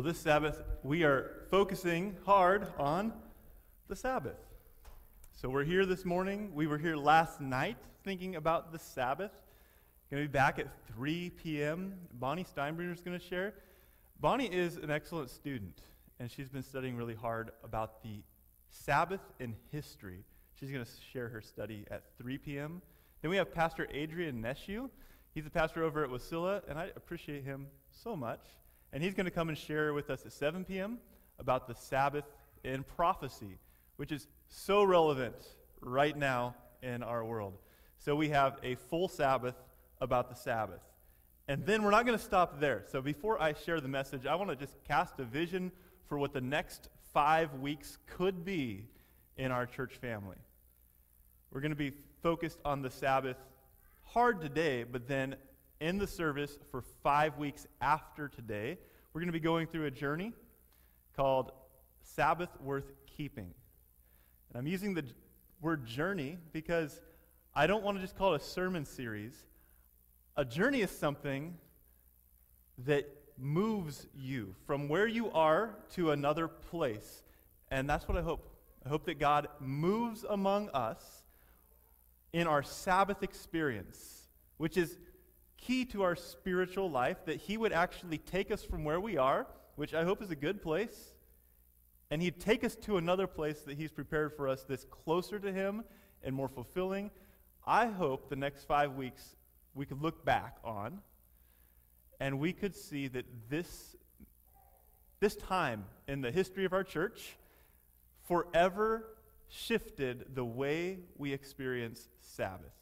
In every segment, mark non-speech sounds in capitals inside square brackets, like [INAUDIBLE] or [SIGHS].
Well, this Sabbath, we are focusing hard on the Sabbath. So we're here this morning. We were here last night thinking about the Sabbath. Going to be back at 3 p.m. Bonnie Steinbrenner is going to share. Bonnie is an excellent student, and she's been studying really hard about the Sabbath in history. She's going to share her study at 3 p.m. Then we have Pastor Adrian Neshu. He's a pastor over at Wasilla, and I appreciate him so much. And he's going to come and share with us at 7 p.m. about the Sabbath in prophecy, which is so relevant right now in our world. So we have a full Sabbath about the Sabbath. And then we're not going to stop there. So before I share the message, I want to just cast a vision for what the next five weeks could be in our church family. We're going to be focused on the Sabbath hard today, but then in the service for five weeks after today, we're going to be going through a journey called Sabbath Worth Keeping. And I'm using the word journey because I don't want to just call it a sermon series. A journey is something that moves you from where you are to another place. And that's what I hope. I hope that God moves among us in our Sabbath experience, which is key to our spiritual life, that He would actually take us from where we are, which I hope is a good place, and He'd take us to another place that He's prepared for us that's closer to Him and more fulfilling. I hope the next five weeks we could look back on and we could see that this, this time in the history of our church forever shifted the way we experience Sabbath.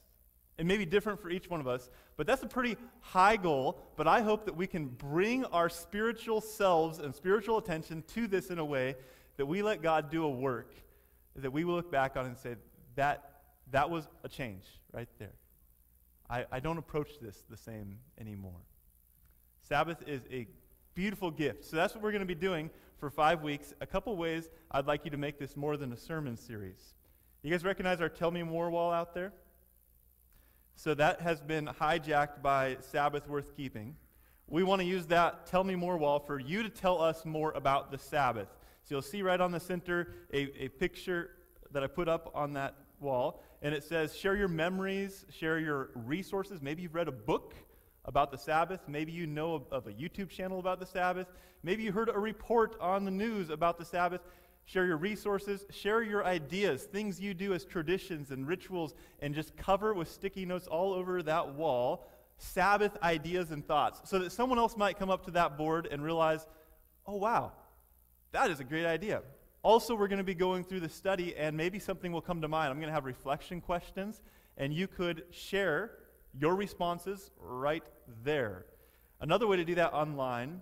It may be different for each one of us, but that's a pretty high goal. But I hope that we can bring our spiritual selves and spiritual attention to this in a way that we let God do a work that we will look back on and say, that, that was a change right there. I, I don't approach this the same anymore. Sabbath is a beautiful gift. So that's what we're going to be doing for five weeks. A couple ways I'd like you to make this more than a sermon series. You guys recognize our Tell Me More wall out there? So that has been hijacked by Sabbath worth keeping. We want to use that Tell Me More wall for you to tell us more about the Sabbath. So you'll see right on the center a, a picture that I put up on that wall, and it says, Share your memories, share your resources. Maybe you've read a book about the Sabbath. Maybe you know of a YouTube channel about the Sabbath. Maybe you heard a report on the news about the Sabbath. Share your resources, share your ideas, things you do as traditions and rituals, and just cover with sticky notes all over that wall Sabbath ideas and thoughts so that someone else might come up to that board and realize, oh, wow, that is a great idea. Also, we're going to be going through the study, and maybe something will come to mind. I'm going to have reflection questions, and you could share your responses right there. Another way to do that online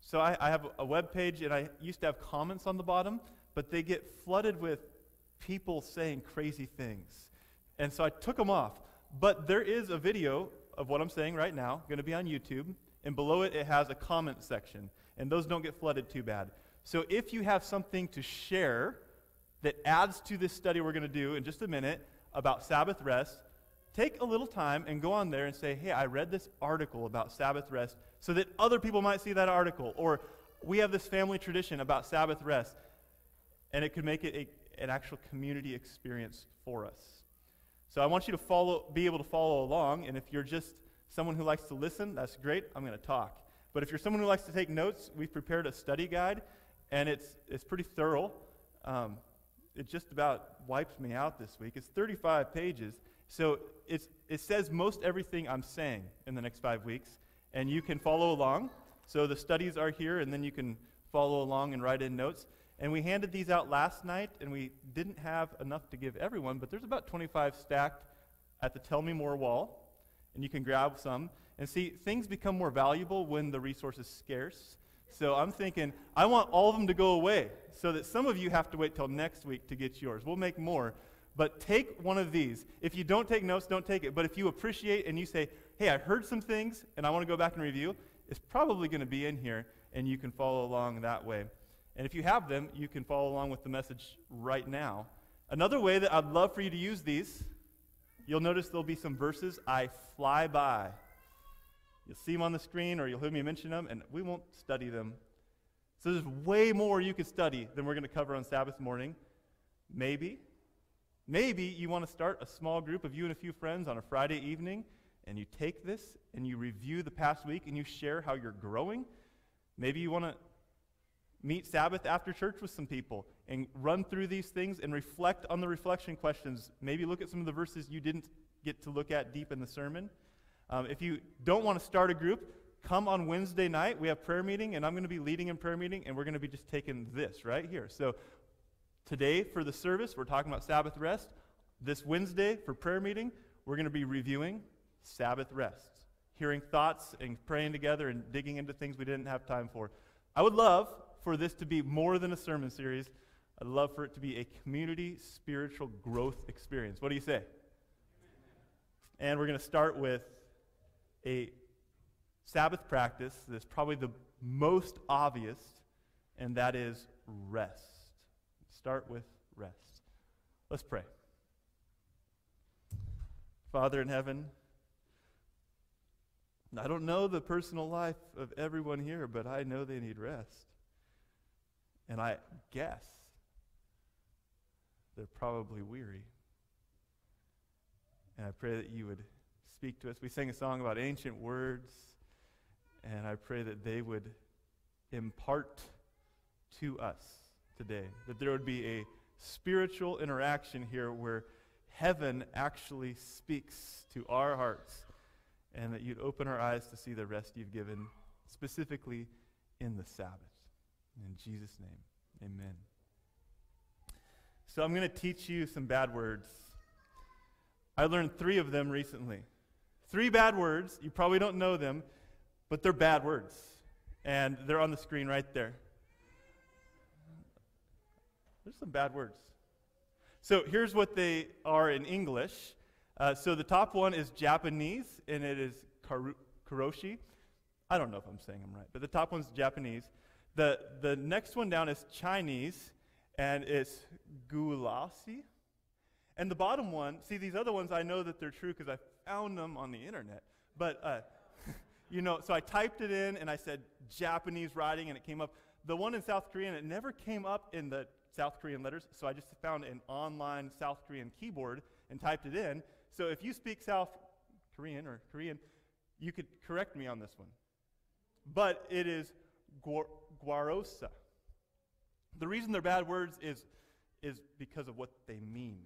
so I, I, have a web page, and I used to have comments on the bottom but they get flooded with people saying crazy things. And so I took them off. But there is a video of what I'm saying right now, going to be on YouTube, and below it, it has a comment section. And those don't get flooded too bad. So if you have something to share that adds to this study we're going to do in just a minute about Sabbath rest, take a little time and go on there and say, hey, I read this article about Sabbath rest so that other people might see that article. Or we have this family tradition about Sabbath rest and it could make it a, an actual community experience for us. So I want you to follow, be able to follow along, and if you're just someone who likes to listen, that's great. I'm going to talk. But if you're someone who likes to take notes, we've prepared a study guide, and it's, it's pretty thorough. Um, it just about wipes me out this week. It's 35 pages. So it's, it says most everything I'm saying in the next five weeks, and you can follow along. So the studies are here, and then you can follow along and write in notes. And we handed these out last night, and we didn't have enough to give everyone, but there's about 25 stacked at the Tell Me More wall, and you can grab some. And see, things become more valuable when the resource is scarce. So I'm thinking, I want all of them to go away so that some of you have to wait till next week to get yours. We'll make more. But take one of these. If you don't take notes, don't take it. But if you appreciate and you say, hey, I heard some things and I want to go back and review, it's probably going to be in here, and you can follow along that way. And if you have them, you can follow along with the message right now. Another way that I'd love for you to use these, you'll notice there'll be some verses I fly by. You'll see them on the screen or you'll hear me mention them, and we won't study them. So there's way more you could study than we're going to cover on Sabbath morning. Maybe. Maybe you want to start a small group of you and a few friends on a Friday evening, and you take this and you review the past week and you share how you're growing. Maybe you want to meet Sabbath after church with some people and run through these things and reflect on the reflection questions. Maybe look at some of the verses you didn't get to look at deep in the sermon. Um, if you don't want to start a group, come on Wednesday night. We have prayer meeting, and I'm going to be leading in prayer meeting, and we're going to be just taking this right here. So today for the service, we're talking about Sabbath rest. This Wednesday for prayer meeting, we're going to be reviewing Sabbath rest, hearing thoughts and praying together and digging into things we didn't have time for. I would love for this to be more than a sermon series. I'd love for it to be a community spiritual growth experience. What do you say? And we're going to start with a Sabbath practice that's probably the most obvious, and that is rest. Start with rest. Let's pray. Father in heaven, I don't know the personal life of everyone here, but I know they need rest. And I guess they're probably weary. And I pray that you would speak to us. We sang a song about ancient words, and I pray that they would impart to us today, that there would be a spiritual interaction here where heaven actually speaks to our hearts, and that you'd open our eyes to see the rest you've given, specifically in the Sabbath. In Jesus' name, amen. So I'm going to teach you some bad words. I learned three of them recently. Three bad words. You probably don't know them, but they're bad words. And they're on the screen right there. There's some bad words. So here's what they are in English. Uh, so the top one is Japanese, and it is karu- karoshi. I don't know if I'm saying them right, but the top one's Japanese. The, the next one down is Chinese, and it's gulasi. And the bottom one, see, these other ones, I know that they're true because I found them on the internet. But, uh, [LAUGHS] you know, so I typed it in and I said Japanese writing, and it came up. The one in South Korean, it never came up in the South Korean letters, so I just found an online South Korean keyboard and typed it in. So if you speak South Korean or Korean, you could correct me on this one. But it is guarosa. The reason they're bad words is, is because of what they mean.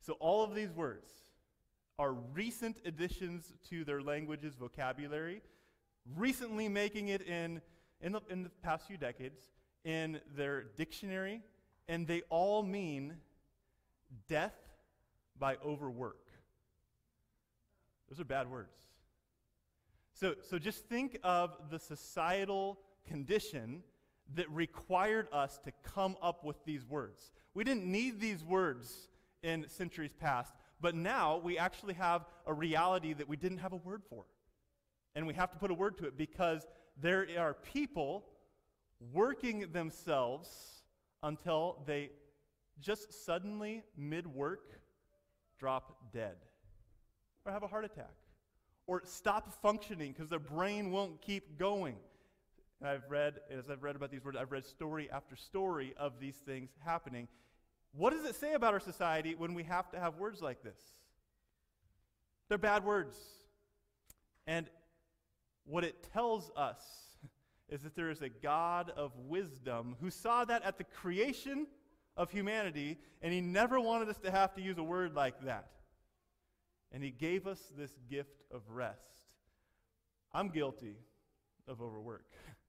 So all of these words are recent additions to their language's vocabulary, recently making it in, in, the, in the past few decades in their dictionary, and they all mean death by overwork. Those are bad words. So, so just think of the societal condition that required us to come up with these words. We didn't need these words in centuries past, but now we actually have a reality that we didn't have a word for. And we have to put a word to it because there are people working themselves until they just suddenly, mid work, drop dead or have a heart attack or stop functioning because their brain won't keep going. And I've read, as I've read about these words, I've read story after story of these things happening. What does it say about our society when we have to have words like this? They're bad words. And what it tells us is that there is a God of wisdom who saw that at the creation of humanity, and he never wanted us to have to use a word like that. And he gave us this gift of rest. I'm guilty of overwork. [LAUGHS]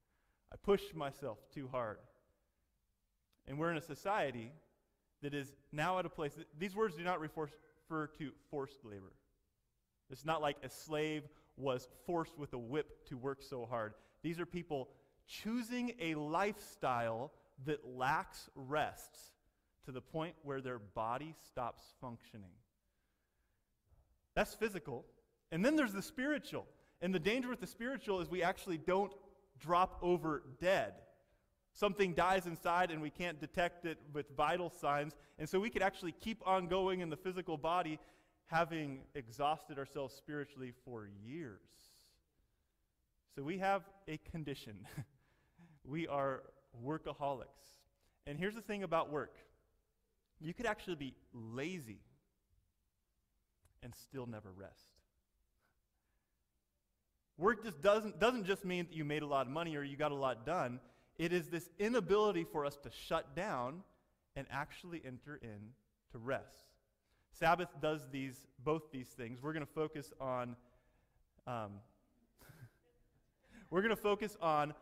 I push myself too hard. And we're in a society that is now at a place, these words do not refer to forced labor. It's not like a slave was forced with a whip to work so hard. These are people choosing a lifestyle that lacks rest to the point where their body stops functioning. That's physical. And then there's the spiritual. And the danger with the spiritual is we actually don't drop over dead. Something dies inside and we can't detect it with vital signs. And so we could actually keep on going in the physical body, having exhausted ourselves spiritually for years. So we have a condition [LAUGHS] We are workaholics. And here's the thing about work you could actually be lazy and still never rest. Work just doesn't, doesn't just mean that you made a lot of money or you got a lot done. It is this inability for us to shut down and actually enter in to rest. Sabbath does these, both these things. We're going to focus on, um, [LAUGHS] we're going to focus on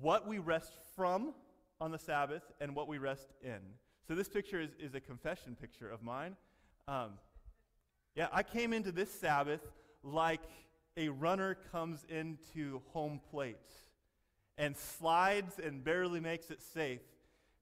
what we rest from on the Sabbath and what we rest in. So this picture is, is a confession picture of mine. Um, yeah, I came into this Sabbath like a runner comes into home plate and slides and barely makes it safe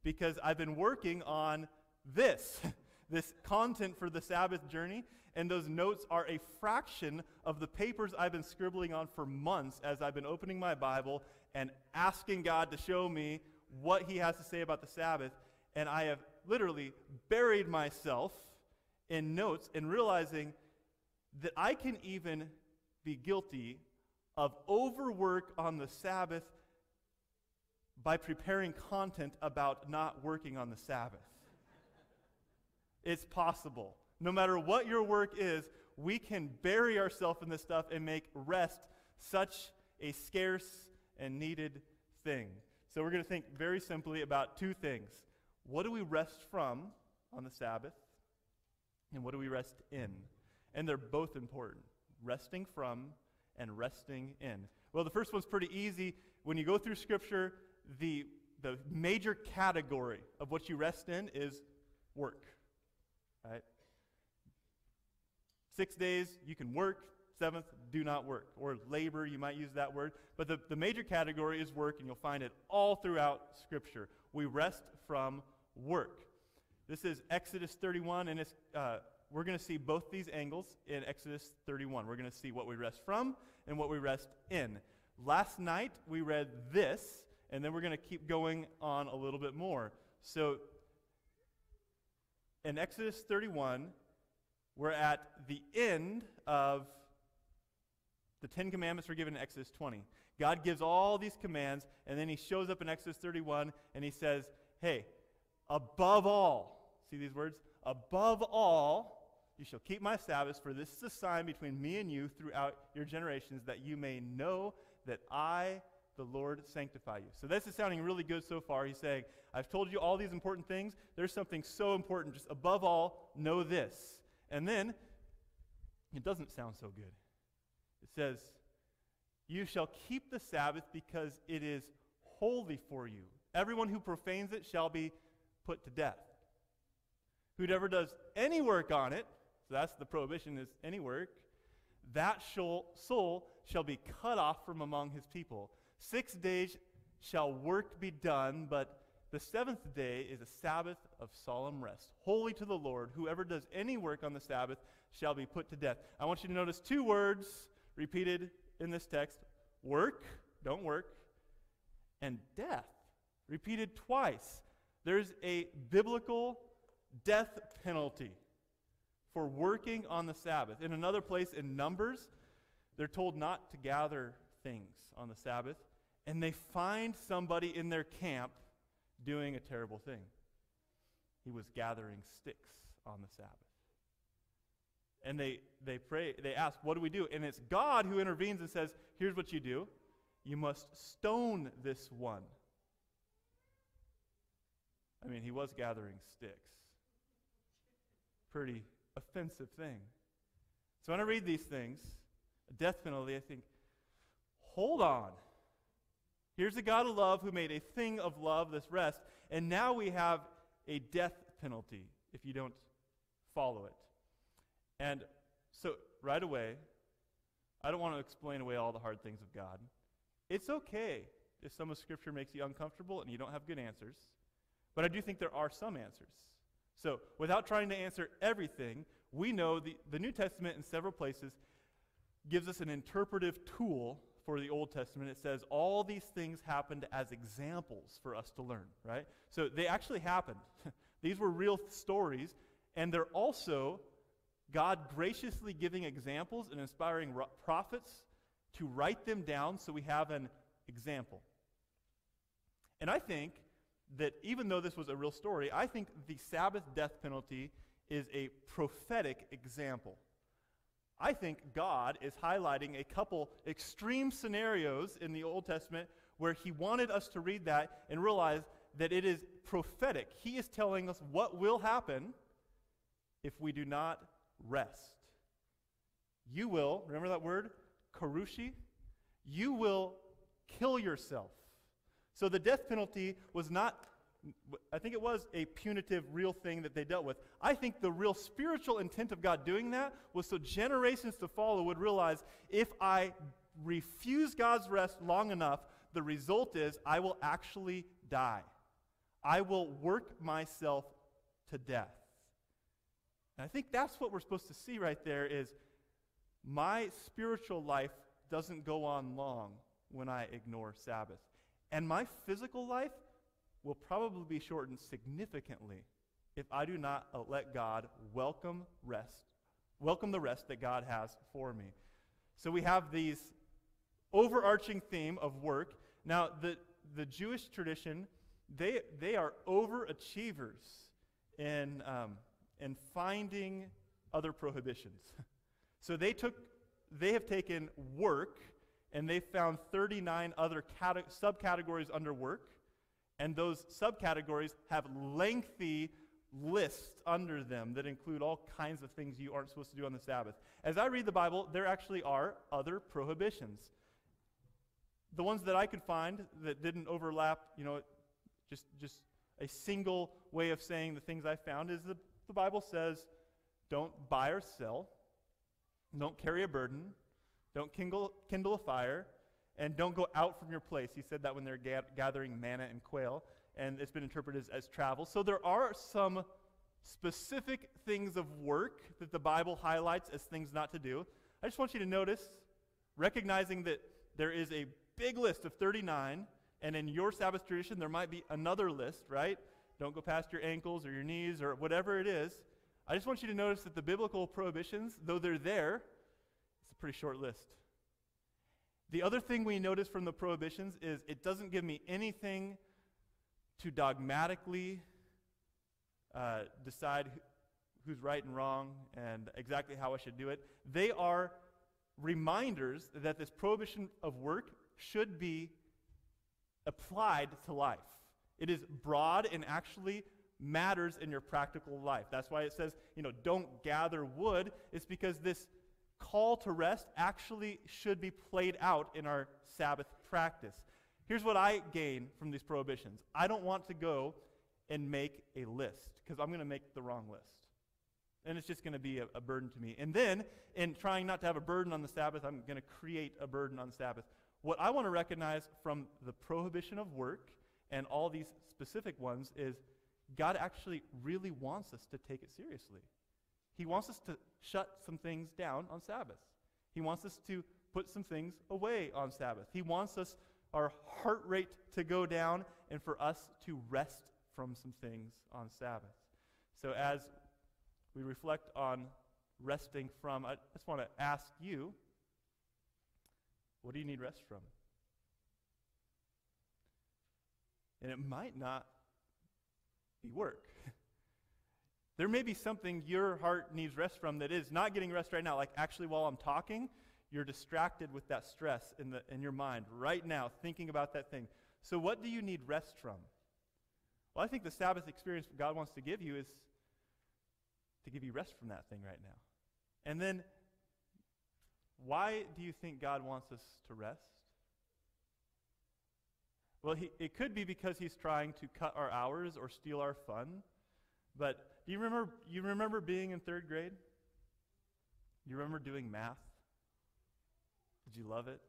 because I've been working on this, [LAUGHS] this content for the Sabbath journey, and those notes are a fraction of the papers I've been scribbling on for months as I've been opening my Bible and asking God to show me what He has to say about the Sabbath. And I have literally buried myself in notes and realizing that I can even be guilty of overwork on the Sabbath by preparing content about not working on the Sabbath. it's possible. No matter what your work is, we can bury ourselves in this stuff and make rest such a scarce and needed thing. So we're going to think very simply about two things. What do we rest from on the Sabbath? And what do we rest in? And they're both important resting from and resting in. Well, the first one's pretty easy. When you go through Scripture, the, the major category of what you rest in is work. Right? Six days, you can work. Seventh, do not work. Or labor, you might use that word. But the, the major category is work, and you'll find it all throughout Scripture. We rest from work. This is Exodus 31, and it's uh, we're going to see both these angles in Exodus 31. We're going to see what we rest from and what we rest in. Last night we read this, and then we're going to keep going on a little bit more. So in Exodus 31, we're at the end of the Ten Commandments were given in Exodus 20. God gives all these commands, and then he shows up in Exodus 31 and he says, Hey, above all, see these words? Above all, you shall keep my Sabbaths, for this is a sign between me and you throughout your generations, that you may know that I, the Lord, sanctify you. So this is sounding really good so far. He's saying, I've told you all these important things. There's something so important. Just above all, know this. And then, it doesn't sound so good. It says, You shall keep the Sabbath because it is holy for you. Everyone who profanes it shall be put to death. Whoever does any work on it so that's the prohibition is any work. That soul shall be cut off from among his people. Six days shall work be done, but the seventh day is a Sabbath of solemn rest, holy to the Lord. Whoever does any work on the Sabbath shall be put to death. I want you to notice two words repeated in this text work, don't work, and death, repeated twice. There's a biblical death penalty for working on the Sabbath. In another place in Numbers, they're told not to gather things on the Sabbath, and they find somebody in their camp doing a terrible thing. He was gathering sticks on the Sabbath. And they, they pray, they ask, What do we do? And it's God who intervenes and says, Here's what you do. You must stone this one. I mean, he was gathering sticks. Pretty offensive thing. So when I read these things, a death penalty, I think, hold on. Here's a God of love who made a thing of love, this rest, and now we have a death penalty if you don't follow it. And so, right away, I don't want to explain away all the hard things of God. It's okay if some of Scripture makes you uncomfortable and you don't have good answers, but I do think there are some answers. So, without trying to answer everything, we know the, the New Testament in several places gives us an interpretive tool for the Old Testament. It says all these things happened as examples for us to learn, right? So, they actually happened. [LAUGHS] these were real stories, and they're also God graciously giving examples and inspiring prophets to write them down so we have an example. And I think that even though this was a real story, I think the Sabbath death penalty is a prophetic example. I think God is highlighting a couple extreme scenarios in the Old Testament where He wanted us to read that and realize that it is prophetic. He is telling us what will happen if we do not rest. You will, remember that word? Karushi? You will kill yourself. So the death penalty was not, I think it was a punitive, real thing that they dealt with. I think the real spiritual intent of God doing that was so generations to follow would realize if I refuse God's rest long enough, the result is I will actually die. I will work myself to death. And I think that's what we're supposed to see right there is my spiritual life doesn't go on long when I ignore Sabbath. And my physical life will probably be shortened significantly if I do not uh, let God welcome rest, welcome the rest that God has for me. So we have these overarching theme of work. Now, the, the Jewish tradition, they, they are overachievers in, um, in finding other prohibitions. [LAUGHS] so they took, they have taken work and they found 39 other cate- subcategories under work, and those subcategories have lengthy lists under them that include all kinds of things you aren't supposed to do on the Sabbath. As I read the Bible, there actually are other prohibitions. The ones that I could find that didn't overlap, you know, just, just a single way of saying the things I found is the, the Bible says don't buy or sell, don't carry a burden, don't kindle, kindle a fire, and don't go out from your place. He said that when they're ga- gathering manna and quail, and it's been interpreted as, as travel. So there are some specific things of work that the Bible highlights as things not to do. I just want you to notice, recognizing that there is a big list of 39, and in your Sabbath tradition, there might be another list, right? Don't go past your ankles or your knees or whatever it is. I just want you to notice that the biblical prohibitions, though they're there, pretty short list. The other thing we notice from the prohibitions is it doesn't give me anything to dogmatically uh, decide who's right and wrong and exactly how I should do it. They are reminders that this prohibition of work should be applied to life. It is broad and actually matters in your practical life. That's why it says, you know, don't gather wood. It's because this call to rest actually should be played out in our Sabbath practice. Here's what I gain from these prohibitions I don't want to go and make a list because I'm going to make the wrong list. And it's just going to be a, a, burden to me. And then, in trying not to have a burden on the Sabbath, I'm going to create a burden on the Sabbath. What I want to recognize from the prohibition of work and all these specific ones is God actually really wants us to take it seriously. He wants us to shut some things down on Sabbath. He wants us to put some things away on Sabbath. He wants us, our heart rate to go down and for us to rest from some things on Sabbath. So as we reflect on resting from, I just want to ask you what do you need rest from? And it might not be work. [LAUGHS] There may be something your heart needs rest from that is not getting rest right now. Like actually, while I'm talking, you're distracted with that stress in, the, in your mind right now, thinking about that thing. So, what do you need rest from? Well, I think the Sabbath experience God wants to give you is to give you rest from that thing right now. And then, why do you think God wants us to rest? Well, he, it could be because He's trying to cut our hours or steal our fun. But do you remember, you remember being in third grade? You remember doing math? Did you love it?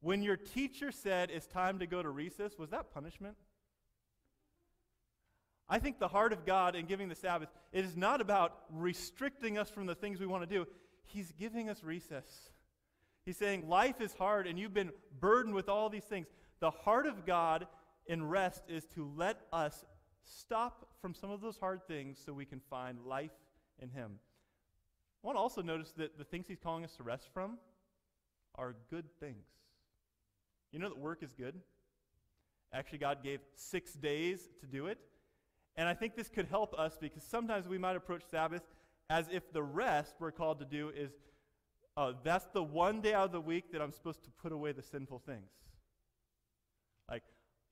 When your teacher said it's time to go to recess, was that punishment? I think the heart of God in giving the Sabbath it is not about restricting us from the things we want to do. He's giving us recess. He's saying life is hard and you've been burdened with all these things. The heart of God in rest is to let us stop from some of those hard things so we can find life in Him. I want to also notice that the things He's calling us to rest from are good things. You know that work is good? Actually, God gave six days to do it. And I think this could help us because sometimes we might approach Sabbath as if the rest we're called to do is uh, that's the one day out of the week that I'm supposed to put away the sinful things.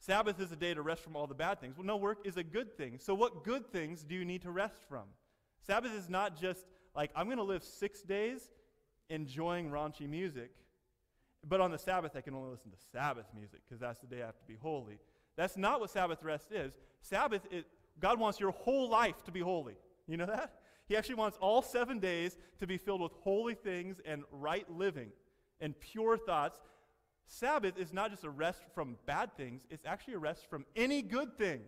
Sabbath is a day to rest from all the bad things. Well, no, work is a good thing. So, what good things do you need to rest from? Sabbath is not just like, I'm going to live six days enjoying raunchy music, but on the Sabbath I can only listen to Sabbath music because that's the day I have to be holy. That's not what Sabbath rest is. Sabbath, is, God wants your whole life to be holy. You know that? He actually wants all seven days to be filled with holy things and right living and pure thoughts. Sabbath is not just a rest from bad things, it's actually a rest from any good thing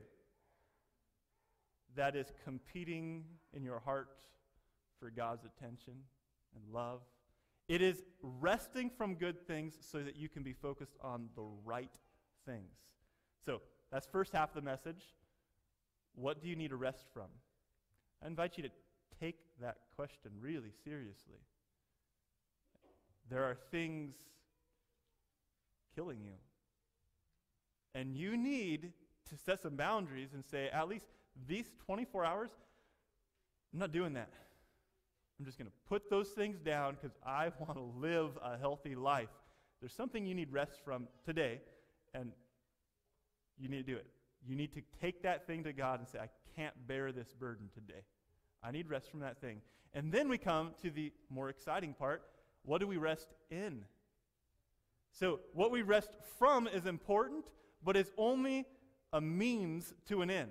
that is competing in your heart for God's attention and love. It is resting from good things so that you can be focused on the right things. So, that's first half of the message. What do you need to rest from? I invite you to take that question really seriously. There are things killing you. And you need to set some boundaries and say, at least these 24 hours, I'm not doing that. I'm just going to put those things down because I [LAUGHS] want to live a healthy life. There's something you need rest from today, and you need to do it. You need to take that thing to God and say, I can't bear this burden today. I need rest from that thing. And then we come to the more exciting part. What do we rest in? So, what we rest from is important, but is only a means to an end.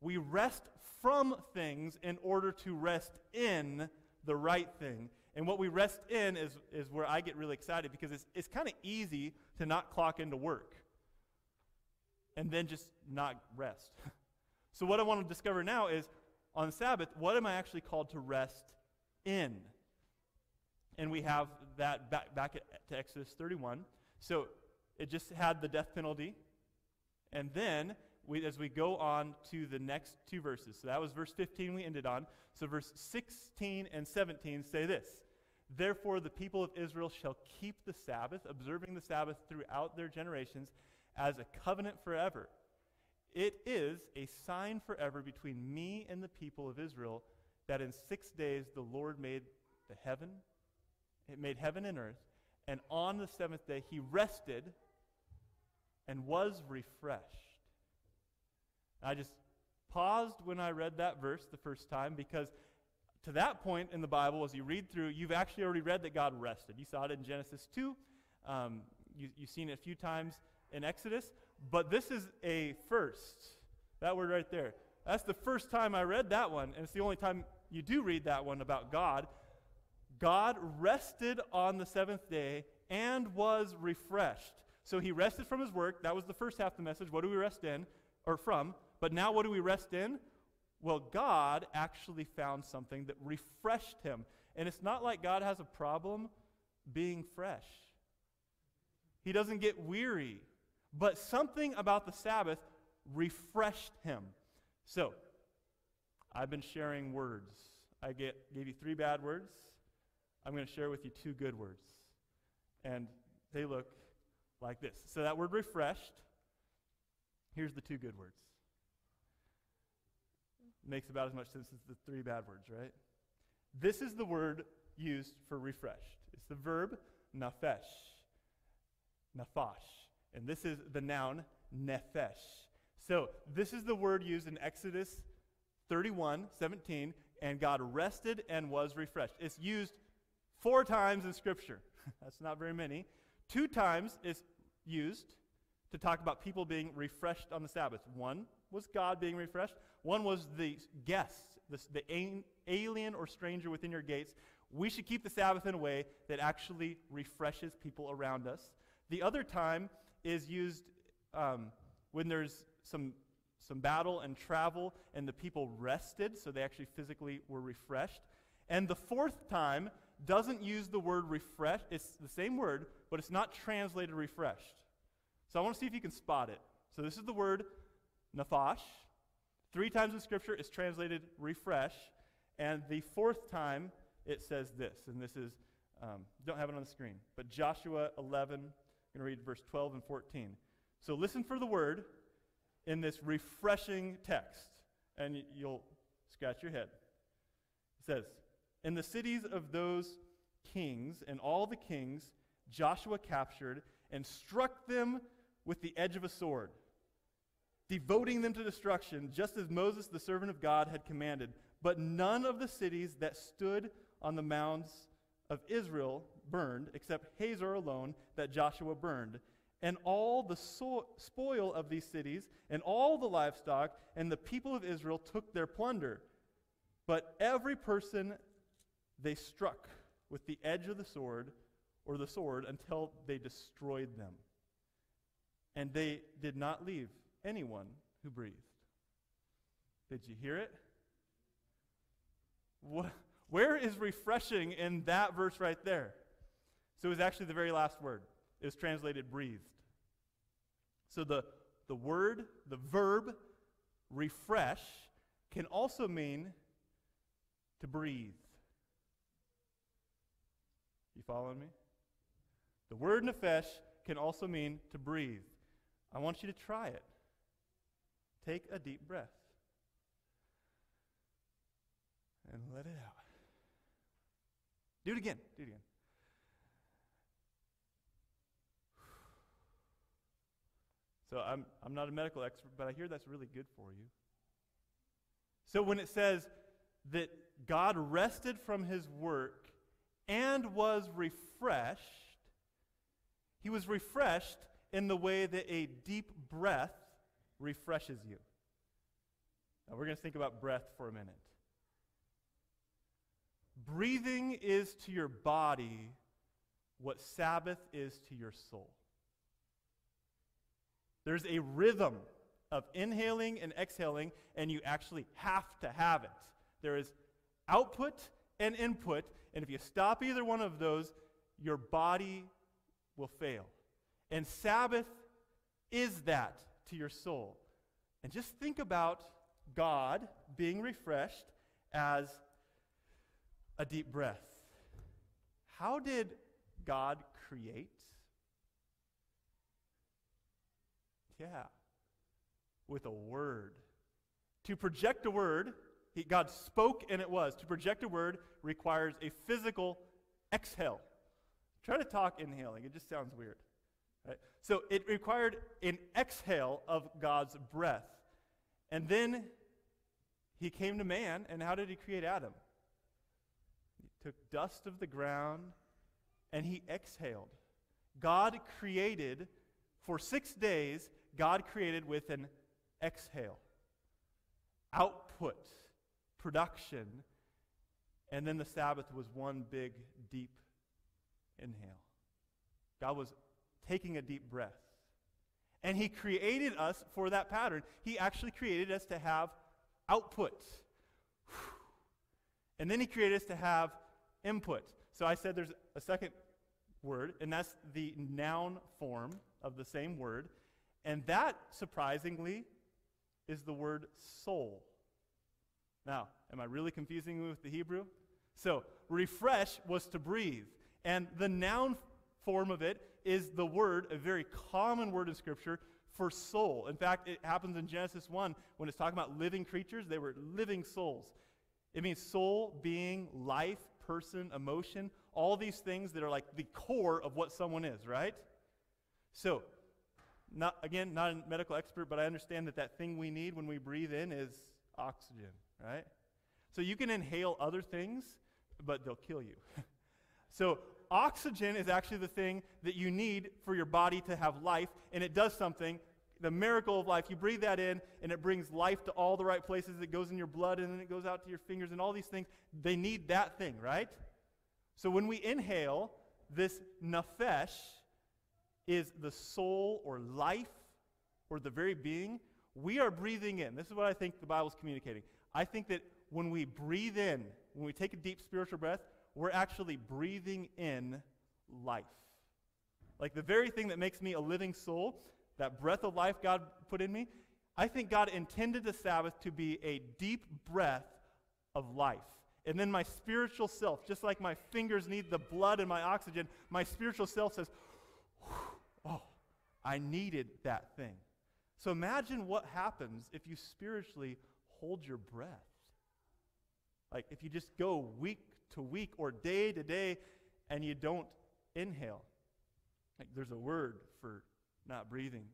We rest from things in order to rest in the right thing. And what we rest in is, is where I get really excited because it's, it's kind of easy to not clock into work and then just not rest. [LAUGHS] so, what I want to discover now is on Sabbath, what am I actually called to rest in? And we have that back, back to Exodus 31. So, it just had the death penalty. And then, we, as we go on to the next two verses, so that was verse 15 we ended on. So, verse 16 and 17 say this Therefore, the people of Israel shall keep the Sabbath, observing the Sabbath throughout their generations as a covenant forever. It is a sign forever between me and the people of Israel that in six days the Lord made the heaven, it made heaven and earth, and on the seventh day he rested and was refreshed. I just paused when I read that verse the first time because to that point in the Bible, as you read through, you've actually already read that God rested. You saw it in Genesis 2. Um, you, have seen it a few times in Exodus, but this is a first. That word right there. That's the first time I read that one, and it's the only time you do read that one about God. God rested on the seventh day and was refreshed. So he rested from his work. That was the first half of the message. What do we rest in? Or from? But now what do we rest in? Well, God actually found something that refreshed him. And it's not like God has a problem being fresh, He doesn't get weary. But something about the Sabbath refreshed him. So, I've been sharing words. I get, gave you three bad words. I'm going to share with you two good words. And they look like this. So, that word refreshed, here's the two good words. Makes about as much sense as the three bad words, right? This is the word used for refreshed. It's the verb nafesh. Nafash. And this is the noun nephesh. So this is the word used in Exodus 31, 17, and God rested and was refreshed. It's used four times in Scripture. [LAUGHS] That's not very many. Two times it's used to talk about people being refreshed on the Sabbath. One was God being refreshed, one was the guests, the, the alien or stranger within your gates. We should keep the Sabbath in a way that actually refreshes people around us. The other time is used um, when there's some, some battle and travel and the people rested, so they actually physically were refreshed. And the fourth time doesn't use the word refresh. It's the same word, but it's not translated refreshed. So I want to see if you can spot it. So this is the word nafash. Three times in Scripture it's translated refresh. And the fourth time it says this, and this is, um, don't have it on the screen, but Joshua 11, I'm going to read verse 12 and 14. So listen for the word in this refreshing text, and you'll scratch your head. It says, In the cities of those kings and all the kings, Joshua captured and struck them with the edge of a sword, devoting them to destruction, just as Moses, the servant of God, had commanded. But none of the cities that stood on the mounds of Israel burned, except Hazor alone, that Joshua burned. And all the so- spoil of these cities, and all the livestock, and the people of Israel took their plunder. But every person they struck with the edge of the sword, or the sword, until they destroyed them. And they did not leave anyone who breathed. Did you hear it? What? Where is refreshing in that verse right there? So it was actually the very last word. It was translated breathed. So the, the word, the verb, refresh, can also mean to breathe. Following me? The word nefesh can also mean to breathe. I want you to try it. Take a deep breath and let it out. Do it again. Do it again. So I'm, I'm not a medical expert, but I hear that's really good for you. So when it says that God rested from his work and was refreshed, he was refreshed in the way that a deep breath refreshes you. Now we're going to think about breath for a minute. Breathing is to your body what Sabbath is to your soul. There's a rhythm of inhaling and exhaling, and you actually have to have it. There is output and input, and if you stop either one of those, your body will fail. And Sabbath is that to your soul. And just think about God being refreshed as a deep breath. How did God create? Yeah, with a word. To project a word, he, God spoke and it was. To project a word requires a physical exhale. Try to talk inhaling, it just sounds weird. Right? So it required an exhale of God's breath. And then he came to man, and how did he create Adam? He took dust of the ground, and he exhaled. God created, for six days, God created with an exhale, output, production, and then the Sabbath was one big, deep inhale. God was taking a deep breath. And He created us for that pattern. He actually created us to have output. [SIGHS] And then He created us to have input. So I said there's a second word, and that's the noun form of the same word. And that, surprisingly, is the word soul. Now, am I really confusing you with the Hebrew? So, refresh was to breathe. And the noun form of it is the word, a very common word in Scripture, for soul. In fact, it happens in Genesis 1 when it's talking about living creatures, they were living souls. It means soul, being, life, person, emotion, all these things that are like the core of what someone is, right? So, not again, not a medical expert, but I understand that that thing we need when we breathe in is oxygen, right? So you can inhale other things, but they'll kill you. [LAUGHS] so oxygen is actually the thing that you need for your body to have life, and it does something the miracle of life. You breathe that in, and it brings life to all the right places. It goes in your blood, and then it goes out to your fingers, and all these things. They need that thing, right? So when we inhale, this nefesh is the soul or life or the very being. We are breathing in. This is what I think the Bible's communicating. I think that when we breathe in, when we take a deep spiritual breath, we're actually breathing in life. Like the very thing that makes me a living soul that breath of life God put in me, I think God intended the Sabbath to be a deep breath of life. And then my spiritual self, just like my fingers need the blood and my oxygen, my spiritual self says, Oh, I needed that thing. So imagine what happens if you spiritually hold your breath. Like if you just go week to week or day to day and you don't inhale. Like there's a word for not breathing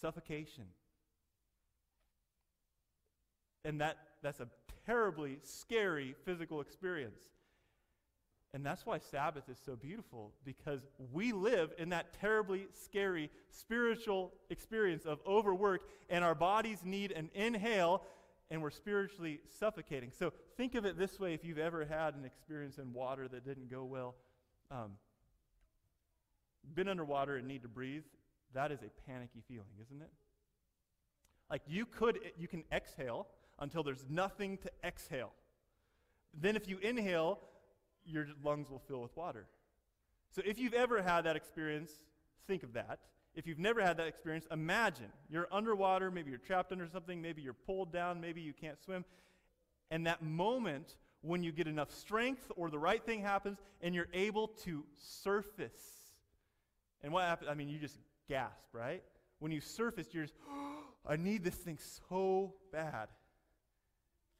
suffocation. And that, that's a terribly scary physical experience. And that's why Sabbath is so beautiful, because we live in that terribly scary spiritual experience of overwork, and our bodies need an inhale, and we're spiritually suffocating. So think of it this way if you've ever had an experience in water that didn't go well. Um, been underwater and need to breathe, that is a panicky feeling, isn't it? Like you could, you can exhale until there's nothing to exhale. Then if you inhale, your lungs will fill with water. So if you've ever had that experience, think of that. If you've never had that experience, imagine you're underwater, maybe you're trapped under something, maybe you're pulled down, maybe you can't swim. And that moment when you get enough strength or the right thing happens and you're able to surface. And what happens? I mean, you just gasp, right? When you surface, you're just, oh, [GASPS] I need this thing so bad.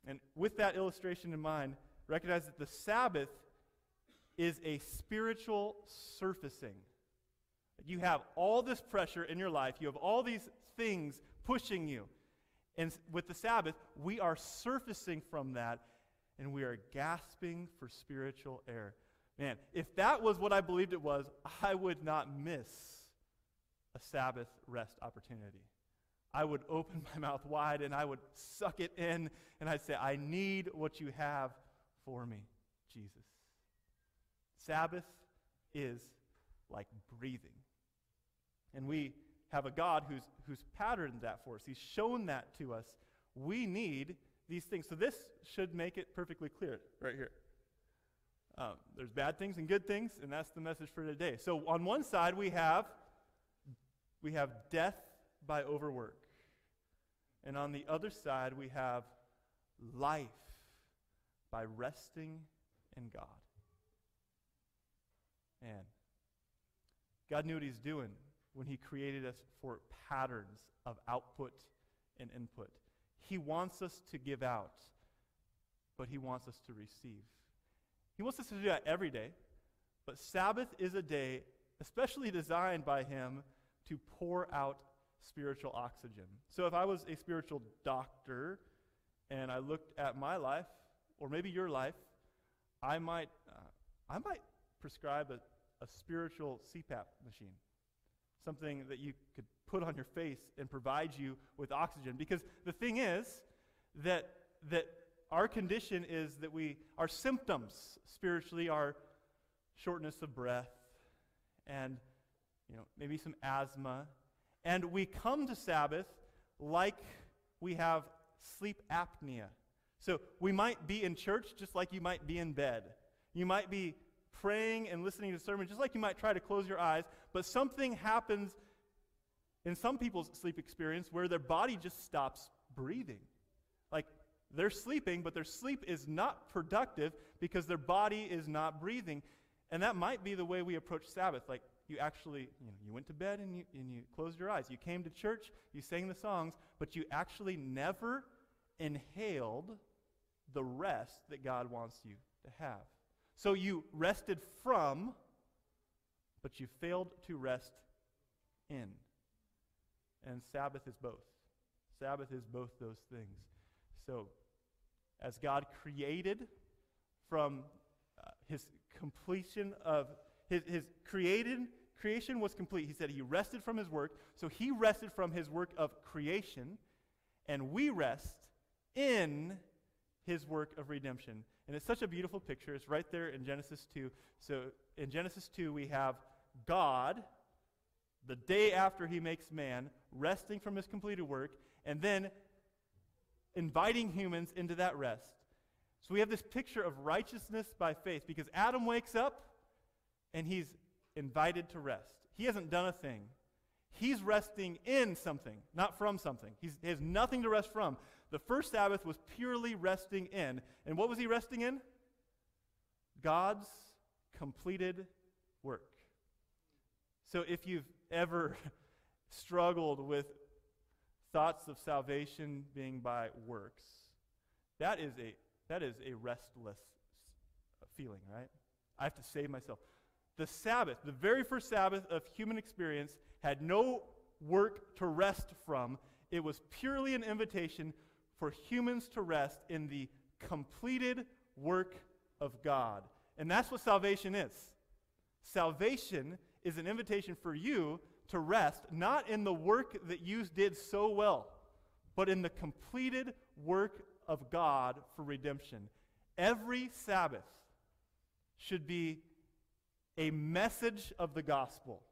And with that illustration in mind, recognize that the Sabbath is a spiritual surfacing. You have all this pressure in your life, you have all these things pushing you. And with the Sabbath, we are surfacing from that and we are gasping for spiritual air. Man, if that was what I believed it was, I would not miss a Sabbath rest opportunity. I would open [LAUGHS] my mouth wide and I would suck it in and I'd say, I need what you have for me, Jesus. Sabbath is like breathing. And we have a God who's, who's patterned that for us. He's shown that to us. We need these things. So this should make it perfectly clear right here. Um, there's bad things and good things, and that's the message for today. So on one side we have we have death by overwork. And on the other side we have life by resting in God. Man, God knew what He's doing when He created us for patterns of output and input. He wants us to give out, but He wants us to receive. He wants us to do that every day, but Sabbath is a day especially designed by Him to pour out spiritual oxygen. So if I was a spiritual doctor and I looked at my life, or maybe your life, I might, uh, I might prescribe a, a spiritual CPAP machine, something that you could put on your face and provide you with oxygen. Because the thing is that, that our condition is that we, our symptoms spiritually are shortness of breath and you know, maybe some asthma. And we come to Sabbath like we have sleep apnea. So we might be in church just like you might be in bed. You might be praying and listening to sermons, just like you might try to close your eyes, but something happens in some people's sleep experience where their body just stops breathing. Like they're sleeping, but their sleep is not productive because their body is not breathing. And that might be the way we approach Sabbath. Like you actually, you know, you went to bed and you, and you closed your eyes. You came to church, you sang the songs, but you actually never inhaled the rest that God wants you to have. So you rested from, but you failed to rest in. And Sabbath is both. Sabbath is both those things. So, as God created from uh, his completion of his, his created creation was complete. He said he rested from his work. So he rested from his work of creation, and we rest in his work of redemption. And it's such a beautiful picture. It's right there in Genesis 2. So in Genesis 2, we have God, the day after he makes man, resting from his completed work, and then inviting humans into that rest. So we have this picture of righteousness by faith because Adam wakes up and he's invited to rest. He hasn't done a thing. He's resting in something, not from something. He's, he has nothing to rest from. The first Sabbath was purely resting in. And what was he resting in? God's completed work. So if you've ever [LAUGHS] struggled with thoughts of salvation being by works, that is a, that is a restless feeling, right? I have to save myself. The Sabbath, the very first Sabbath of human experience, had no work to rest from. It was purely an invitation for humans to rest in the completed work of God. And that's what salvation is. Salvation is an invitation for you to rest, not in the work that you did so well, but in the completed work of God for redemption. Every Sabbath should be a message of the gospel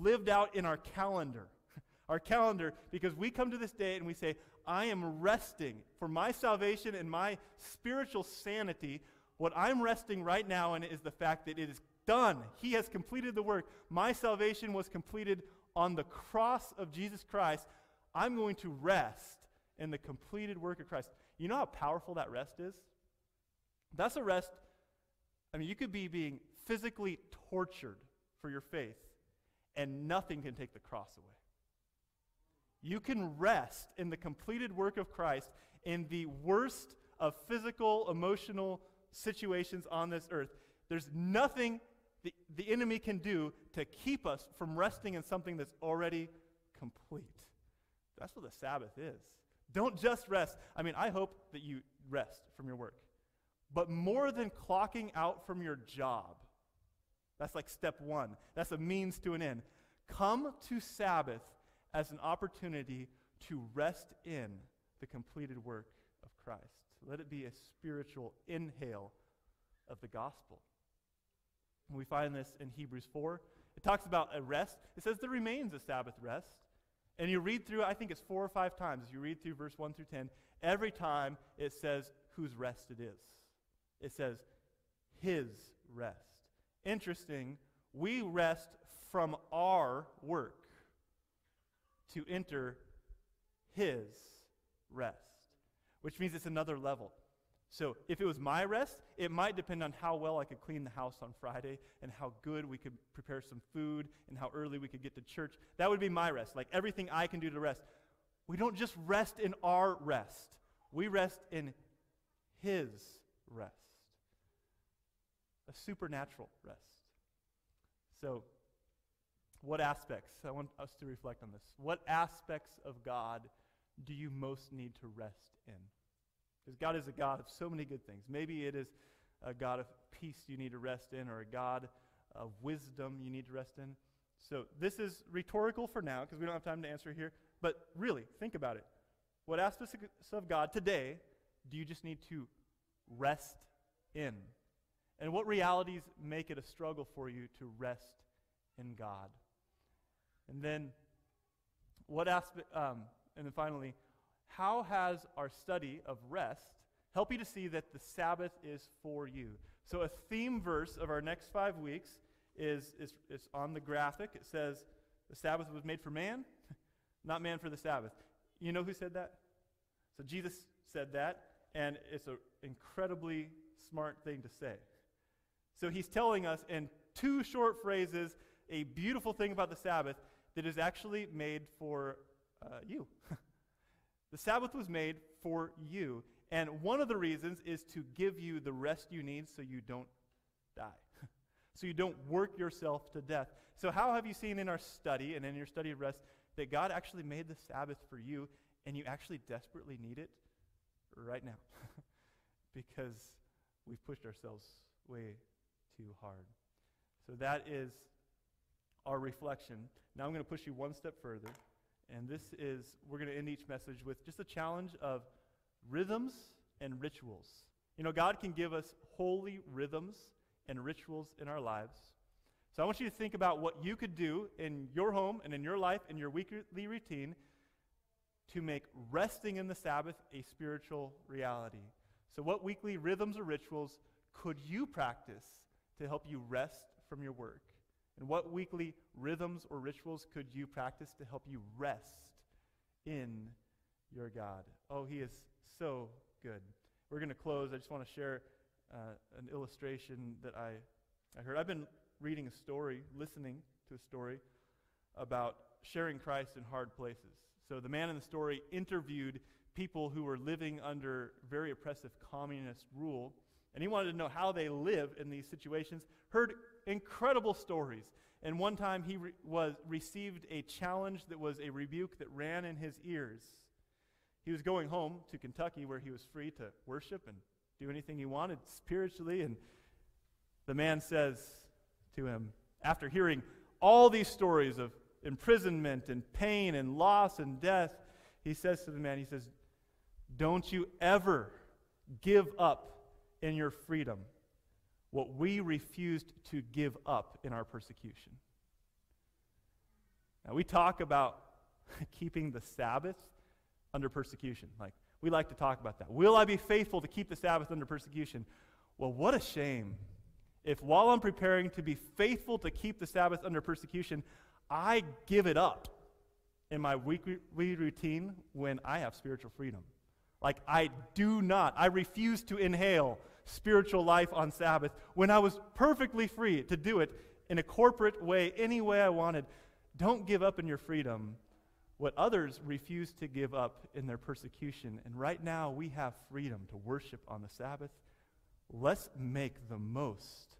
lived out in our calendar. [LAUGHS] Our calendar, because we come to this day and we say, I am resting for my salvation and my spiritual sanity. What I'm resting right now in is the fact that it is done. He has completed the work. My salvation was completed on the cross of Jesus Christ. I'm going to rest in the completed work of Christ. You know how powerful that rest is? That's a rest. I mean, you could be being physically tortured for your faith, and nothing can take the cross away. You can rest in the completed work of Christ in the worst of physical, emotional situations on this earth. There's nothing the, the enemy can do to keep us from resting in something that's already complete. That's what the Sabbath is. Don't just rest. I mean, I hope that you rest from your work. But more than clocking out from your job, that's like step one. That's a means to an end. Come to Sabbath as an opportunity to rest in the completed work of Christ. Let it be a spiritual inhale of the gospel. And we find this in Hebrews 4. It talks about a rest. It says there remains a Sabbath rest. And you read through, I think it's four or five times, you read through verse 1 through 10, every time it says whose rest it is. It says his rest. Interesting, we rest from our work to enter his rest, which means it's another level. So if it was my rest, it might depend on how well I could clean the house on Friday and how good we could prepare some food and how early we could get to church. That would be my rest, like everything I can do to rest. We don't just rest in our rest, we rest in His rest. A supernatural rest. So, what aspects? I want us to reflect on this. What aspects of God do you most need to rest in? Because God is a God of so many good things. Maybe it is a God of peace you need to rest in, or a God of wisdom you need to rest in. So this is rhetorical for now, because we don't have time to answer here. But really, think about it. What aspects of God today do you just need to rest in? And what realities make it a struggle for you to rest in God? And then, what aspect, um, and then finally, how has our study of rest helped you to see that the Sabbath is for you? So, a theme verse of our next five weeks is, is, is on the graphic. It says, The Sabbath was made for man, [LAUGHS] not man for the Sabbath. You know who said that? So, Jesus said that, and it's an incredibly smart thing to say. So, he's telling us in two short phrases a beautiful thing about the Sabbath that is actually made for uh, you. [LAUGHS] The Sabbath was made for you. And one of the reasons is to give you the rest you need so you don't die. [LAUGHS] so you don't work yourself to death. So, how have you seen in our study and in your study of rest that God actually made the Sabbath for you and you actually desperately need it right now? [LAUGHS] because we've pushed ourselves way too hard. So, that is our reflection. Now, I'm going to push you one step further. And this is, we're going to end each message with just a challenge of rhythms and rituals. You know, God can give us holy rhythms and rituals in our lives. So I want you to think about what you could do in your home and in your life and your weekly routine to make resting in the Sabbath a spiritual reality. So, what weekly rhythms or rituals could you practice to help you rest from your work? And what weekly rhythms or rituals could you practice to help you rest in your God? Oh, He is so good. We're going to close. I just want to share uh, an illustration that I, I heard. I've been reading a story, listening to a story about sharing Christ in hard places. So the man in the story interviewed people who were living under very oppressive communist rule, and he wanted to know how they live in these situations. Heard incredible stories. And one time he re- was, received a challenge that was a rebuke that ran in his ears. He was going home to Kentucky where he was free to worship and do anything he wanted spiritually. And the man says to him, after hearing all these stories of imprisonment and pain and loss and death, he says to the man, he says, Don't you ever give up in your freedom what we refused to give up in our persecution. Now, we talk about [LAUGHS] keeping the Sabbath under persecution. Like, we like to talk about that. Will I be faithful to keep the Sabbath under persecution? Well, what a shame if while I'm preparing to be faithful to keep the Sabbath under persecution, I give it up in my weekly routine when I have spiritual freedom. Like, I do not, I refuse to inhale spiritual life on Sabbath when I was perfectly free to do it in a corporate way, any way I wanted. Don't give up in your freedom what others refuse to give up in their persecution. And right now, we have freedom to worship on the Sabbath. Let's make the most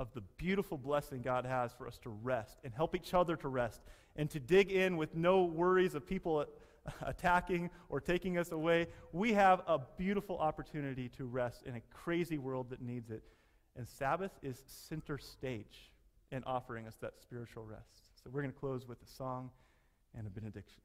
of the beautiful blessing God has for us to rest and help each other to rest and to dig in with no worries of people [LAUGHS] attacking or taking us away. We have a beautiful opportunity to rest in a crazy world that needs it. And Sabbath is center stage in offering us that spiritual rest. So we're going to close with a song and a benediction.